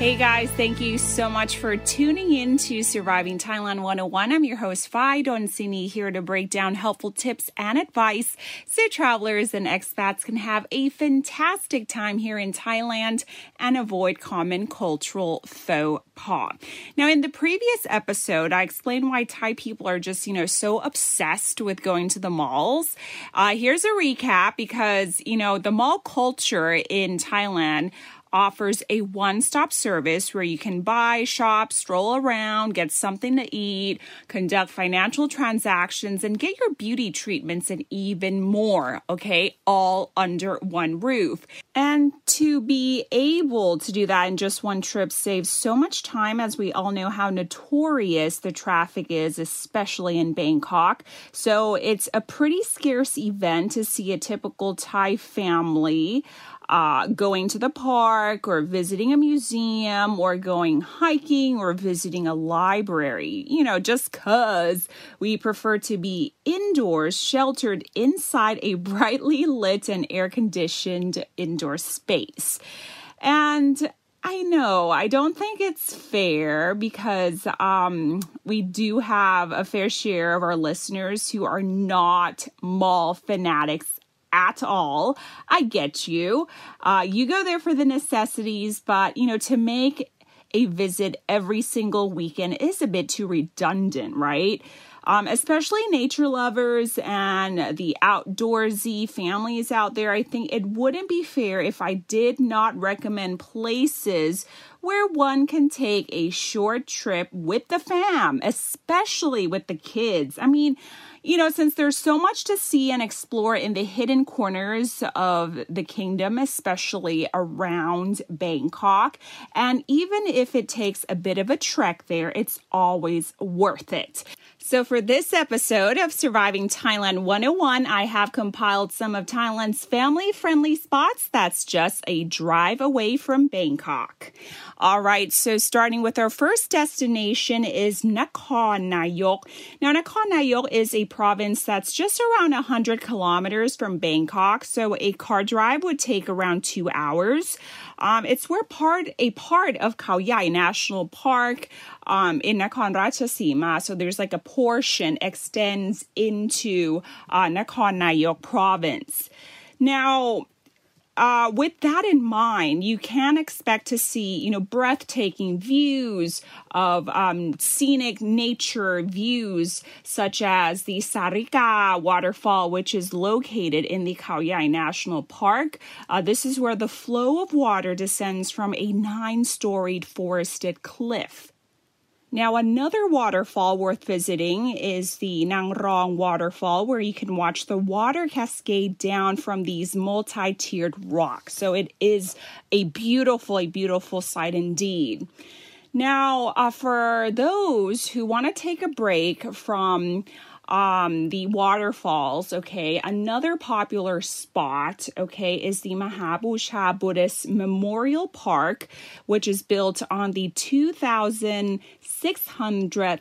Hey guys, thank you so much for tuning in to Surviving Thailand 101. I'm your host, Phi Sini, here to break down helpful tips and advice so travelers and expats can have a fantastic time here in Thailand and avoid common cultural faux pas. Now, in the previous episode, I explained why Thai people are just, you know, so obsessed with going to the malls. Uh, here's a recap because, you know, the mall culture in Thailand offers a one stop service where you can buy, shop, stroll around, get something to eat, conduct financial transactions, and get your beauty treatments and even more, okay? All under one roof. And to be able to do that in just one trip saves so much time as we all know how notorious the traffic is, especially in Bangkok. So it's a pretty scarce event to see a typical Thai family uh, going to the park or visiting a museum or going hiking or visiting a library, you know, just because we prefer to be indoors, sheltered inside a brightly lit and air conditioned indoor space. And I know. I don't think it's fair because um, we do have a fair share of our listeners who are not mall fanatics at all. I get you. Uh, you go there for the necessities, but you know, to make a visit every single weekend is a bit too redundant, right? Um, especially nature lovers and the outdoorsy families out there. I think it wouldn't be fair if I did not recommend places where one can take a short trip with the fam, especially with the kids. I mean, you know, since there's so much to see and explore in the hidden corners of the kingdom, especially around Bangkok, and even if it takes a bit of a trek there, it's always worth it. So, for this episode of Surviving Thailand 101, I have compiled some of Thailand's family friendly spots that's just a drive away from Bangkok. All right, so starting with our first destination is Nakhon Nayok. Now, Nakhon Nayok is a province that's just around 100 kilometers from Bangkok, so a car drive would take around two hours. Um, it's where part a part of Khao Yai National Park um, in Nakhon Ratchasima. So there's like a portion extends into uh, Nakhon Nayok province. Now, uh, with that in mind, you can expect to see, you know, breathtaking views of um, scenic nature views, such as the Sarika waterfall, which is located in the Khao National Park. Uh, this is where the flow of water descends from a nine storied forested cliff. Now, another waterfall worth visiting is the Nang Rong waterfall, where you can watch the water cascade down from these multi tiered rocks. So, it is a beautiful, a beautiful sight indeed. Now, uh, for those who want to take a break from um, the waterfalls, okay, another popular spot, okay, is the Makha Bucha Buddhist Memorial Park, which is built on the 2600th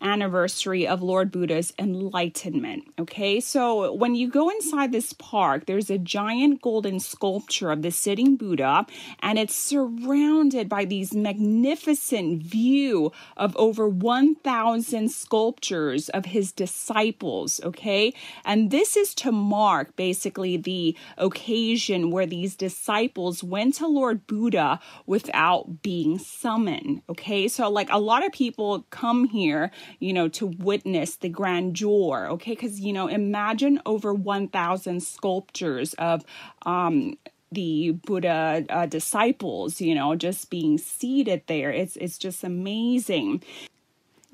anniversary of Lord Buddha's enlightenment. Okay, so when you go inside this park, there's a giant golden sculpture of the sitting Buddha, and it's surrounded by these magnificent view of over 1,000 sculptures of his disciples. Okay, and this is to mark basically the occasion where these disciples went to Lord Buddha without being summoned. Okay, so like a lot of people come here you know, to witness the grandeur, okay? Because, you know, imagine over 1,000 sculptures of, um, the Buddha uh, disciples, you know, just being seated there. It's it's just amazing.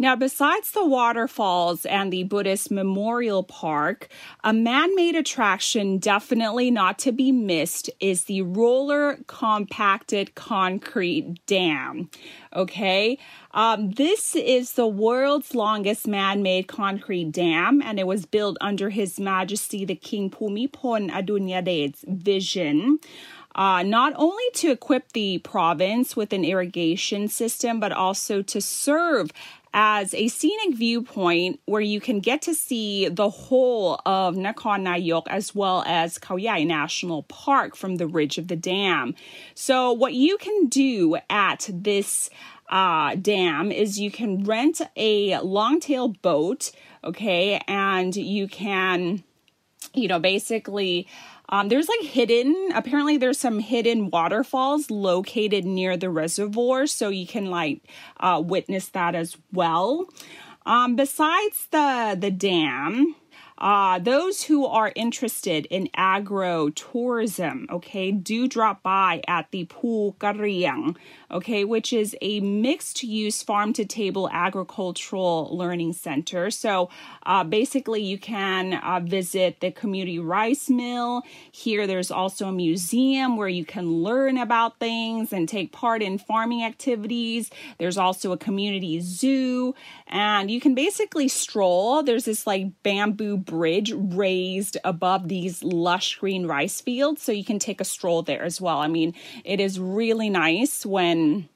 Now, besides the waterfalls and the Buddhist Memorial Park, a man made attraction definitely not to be missed is the Roller Compacted Concrete Dam. Okay, um, this is the world's longest man made concrete dam, and it was built under His Majesty the King Bhumibol Adulyadej's vision uh, not only to equip the province with an irrigation system, but also to serve as a scenic viewpoint where you can get to see the whole of Nakhon Nayok as well as Khao National Park from the ridge of the dam. So, what you can do at this uh, dam is you can rent a longtail boat, okay, and you can, you know, basically um, there's like hidden, apparently, there's some hidden waterfalls located near the reservoir, so you can like uh, witness that as well. Um, besides the the dam, uh, those who are interested in agro tourism, okay, do drop by at the Pu Kariang, okay, which is a mixed use farm to table agricultural learning center. So uh, basically, you can uh, visit the community rice mill. Here, there's also a museum where you can learn about things and take part in farming activities. There's also a community zoo, and you can basically stroll. There's this like bamboo bridge raised above these lush green rice fields, so you can take a stroll there as well. I mean, it is really nice when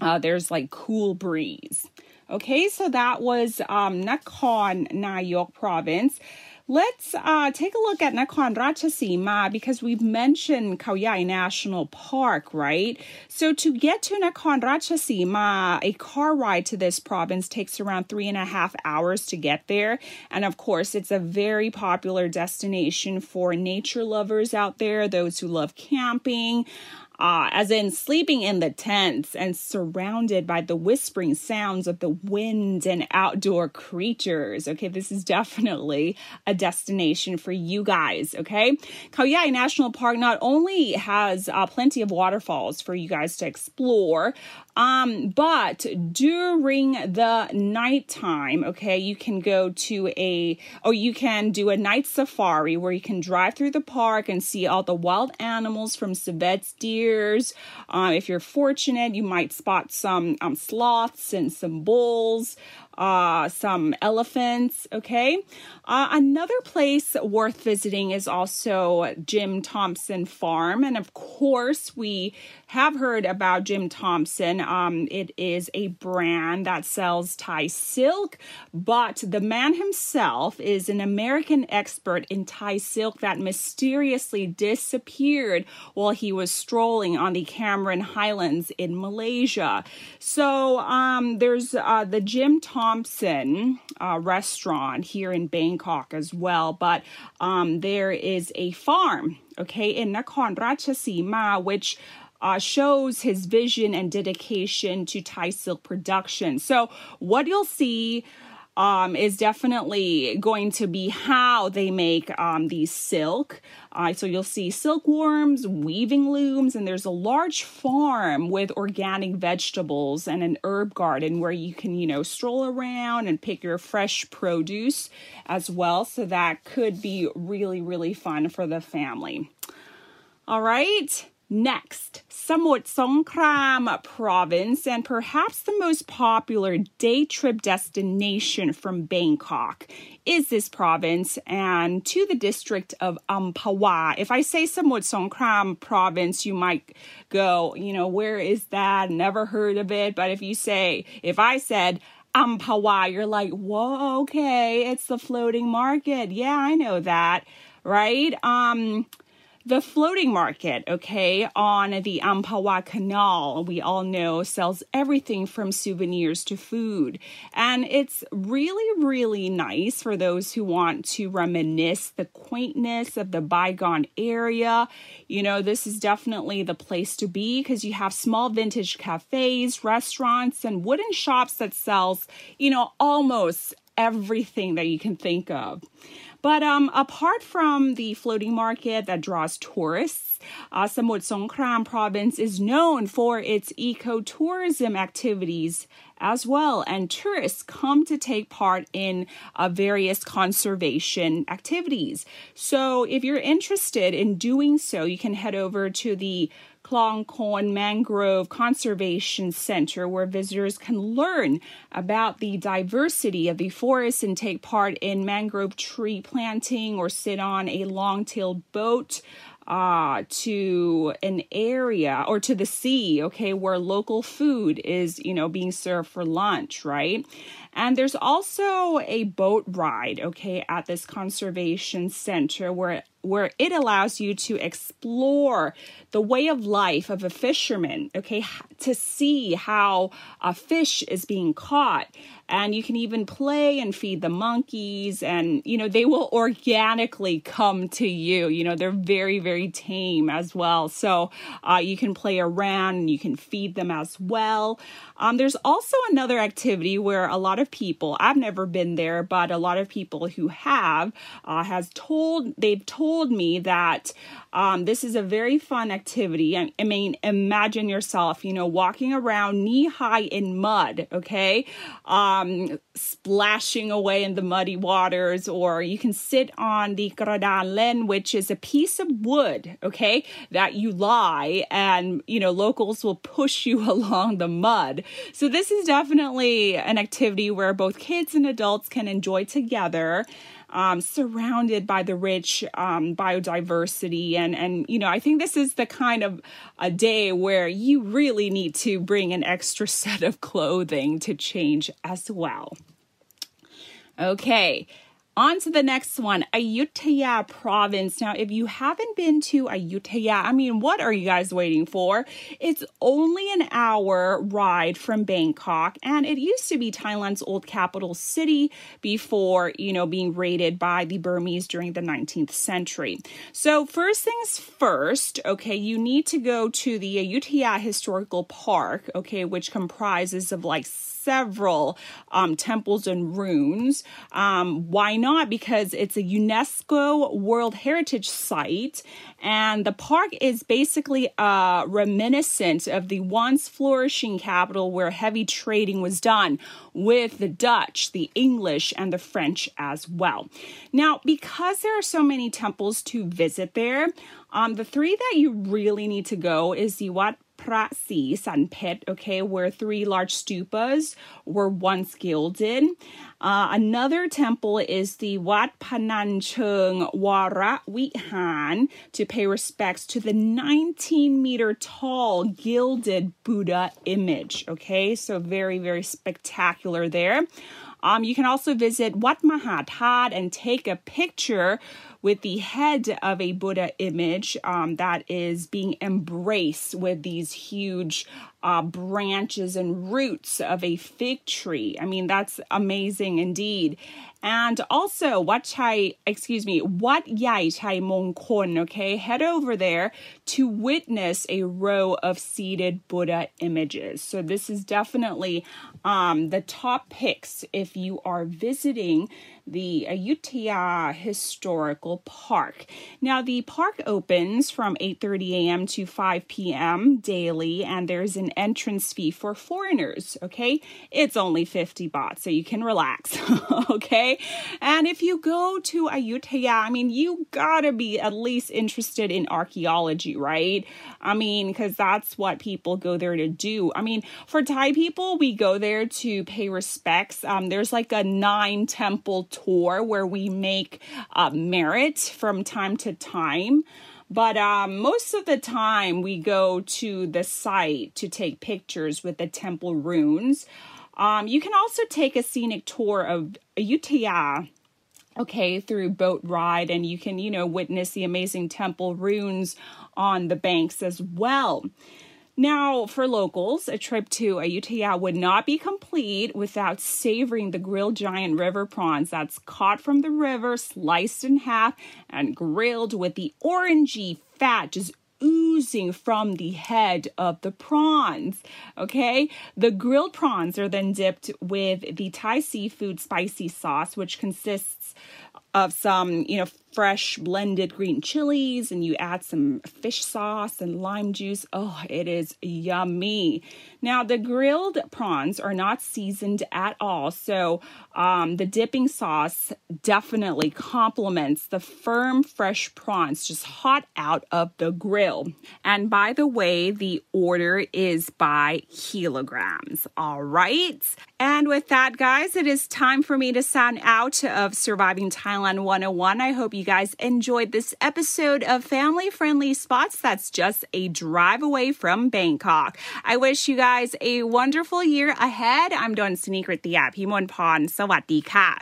uh, there's like cool breeze. Okay, so that was um, Nakhon Nayok province. Let's uh, take a look at Nakhon Ratchasima because we've mentioned Khao National Park, right? So to get to Nakhon Ratchasima, a car ride to this province takes around three and a half hours to get there. And of course, it's a very popular destination for nature lovers out there, those who love camping uh, as in sleeping in the tents and surrounded by the whispering sounds of the wind and outdoor creatures. Okay, this is definitely a destination for you guys. Okay, Khao Yai National Park not only has uh, plenty of waterfalls for you guys to explore, um, but during the nighttime, okay, you can go to a, or you can do a night safari where you can drive through the park and see all the wild animals from civets deers. Um, if you're fortunate, you might spot some um, sloths and some bulls uh, some elephants. Okay. Uh, another place worth visiting is also Jim Thompson Farm. And of course, we have heard about Jim Thompson. Um, it is a brand that sells Thai silk, but the man himself is an American expert in Thai silk that mysteriously disappeared while he was strolling on the Cameron Highlands in Malaysia. So um, there's uh, the Jim Thompson Thompson uh, restaurant here in Bangkok as well, but um, there is a farm, okay, in Nakhon Ratchasima, which uh, shows his vision and dedication to Thai silk production. So, what you'll see um, is definitely going to be how they make um, these silk. Uh, so you'll see silkworms, weaving looms, and there's a large farm with organic vegetables and an herb garden where you can, you know, stroll around and pick your fresh produce as well. So that could be really, really fun for the family. All right. Next, Samut Songkhram province and perhaps the most popular day trip destination from Bangkok is this province and to the district of Amphawa. If I say Samut Songkhram province, you might go, you know, where is that? Never heard of it. But if you say, if I said Amphawa, you're like, whoa, okay, it's the floating market. Yeah, I know that, right? Um, the floating market, okay, on the Amphawa Canal, we all know sells everything from souvenirs to food. And it's really, really nice for those who want to reminisce the quaintness of the bygone area. You know, this is definitely the place to be because you have small vintage cafes, restaurants, and wooden shops that sells, you know, almost everything that you can think of. But um, apart from the floating market that draws tourists, uh, Samut Songkhram province is known for its ecotourism activities as well. And tourists come to take part in uh, various conservation activities. So if you're interested in doing so, you can head over to the Klong Kon Mangrove Conservation Center, where visitors can learn about the diversity of the forest and take part in mangrove tree planting or sit on a long tailed boat uh, to an area or to the sea, okay, where local food is, you know, being served for lunch, right? And there's also a boat ride, okay, at this conservation center where where it allows you to explore the way of life of a fisherman, okay, to see how a fish is being caught and you can even play and feed the monkeys and you know they will organically come to you you know they're very very tame as well so uh, you can play around and you can feed them as well um, there's also another activity where a lot of people i've never been there but a lot of people who have uh, has told they've told me that um, this is a very fun activity. I, I, mean, imagine yourself, you know, walking around knee high in mud, okay? Um, splashing away in the muddy waters, or you can sit on the gradalen, which is a piece of wood, okay, that you lie, and, you know, locals will push you along the mud. So, this is definitely an activity where both kids and adults can enjoy together um, surrounded by the rich um, biodiversity. And, and, you know, I think this is the kind of a day where you really need to bring an extra set of clothing to change as well. Okay, on to the next one, Ayutthaya province. Now, if you haven't been to Ayutthaya, I mean, what are you guys waiting for? It's only an hour ride from Bangkok, and it used to be Thailand's old capital city before, you know, being raided by the Burmese during the 19th century. So, first things first, okay, you need to go to the Ayutthaya Historical Park, okay, which comprises of like several um, temples and ruins. Um, why not? Because it's a UNESCO World Heritage Site, and the park is basically a reminiscent of the once flourishing capital where heavy trading was done with the Dutch, the English, and the French as well. Now, because there are so many temples to visit there, um, the three that you really need to go is the Wat Phra Si Sanphet, okay, where three large stupas were once gilded. Uh, another temple is the Wat Phanan Choeng Worawihan to pay respects to the 19 meter tall gilded Buddha image, okay, so very, very spectacular there. Um, you can also visit Wat Mahathat and take a picture with the head of a Buddha image um, that is being embraced with these huge uh, branches and roots of a fig tree. I mean, that's amazing indeed. And also, Wat Chai, excuse me, Wat Yai Chai Mongkhon, okay? Head over there to witness a row of seated Buddha images. So, this is definitely um, the top picks if you are visiting the Ayutthaya Historical Park. Now, the park opens from 8:30 a.m. to 5 p.m. daily, and there's an entrance fee for foreigners. Okay, it's only 50 baht, so you can relax. okay, and if you go to Ayutthaya, I mean, you gotta be at least interested in archaeology, right? I mean, because that's what people go there to do. I mean, for Thai people, we go there to pay respects. Um, there's like a nine temple tour where we make uh, merit from time to time. But um, most of the time, we go to the site to take pictures with the temple runes. Um, you can also take a scenic tour of Ayutthaya okay through boat ride and you can you know witness the amazing temple ruins on the banks as well. Now, for locals, a trip to Ayutthaya would not be complete without savoring the grilled giant river prawns that's caught from the river, sliced in half, and grilled with the orangey fat just from the head of the prawns. Okay, the grilled prawns are then dipped with the Thai seafood spicy sauce, which consists of some, you know, fresh blended green chilies and you add some fish sauce and lime juice. Oh, it is yummy. Now, the grilled prawns are not seasoned at all, so um, the dipping sauce definitely complements the firm, fresh prawns just hot out of the grill. And by the way, the order is by kilograms. All right. And with that, guys, it is time for me to sign out of Surviving Thailand 101. I hope you you guys enjoyed this episode of Family Friendly Spots that's just a drive away from Bangkok. I wish you guys a wonderful year ahead. I'm Don Sneaker at the app. Himon Pon. Sawadee ka.